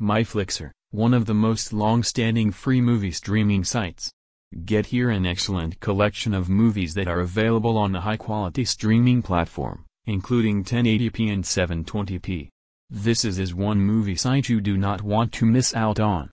MyFlixer, one of the most long-standing free movie streaming sites. Get here an excellent collection of movies that are available on a high-quality streaming platform, including 1080p and 720p. This is is one movie site you do not want to miss out on.